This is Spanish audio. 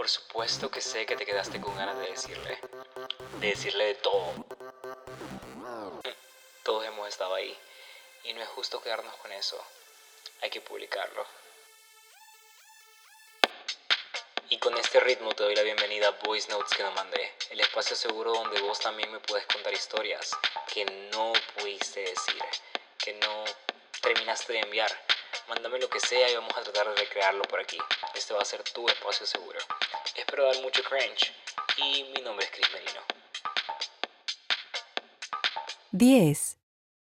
Por supuesto que sé que te quedaste con ganas de decirle. De decirle de todo. Todos hemos estado ahí. Y no es justo quedarnos con eso. Hay que publicarlo. Y con este ritmo te doy la bienvenida a Voice Notes que me mandé, el espacio seguro donde vos también me puedes contar historias que no pudiste decir, que no terminaste de enviar. Mándame lo que sea y vamos a tratar de recrearlo por aquí. Este va a ser tu espacio seguro. Espero dar mucho cringe y mi nombre es Chris Merino. 10,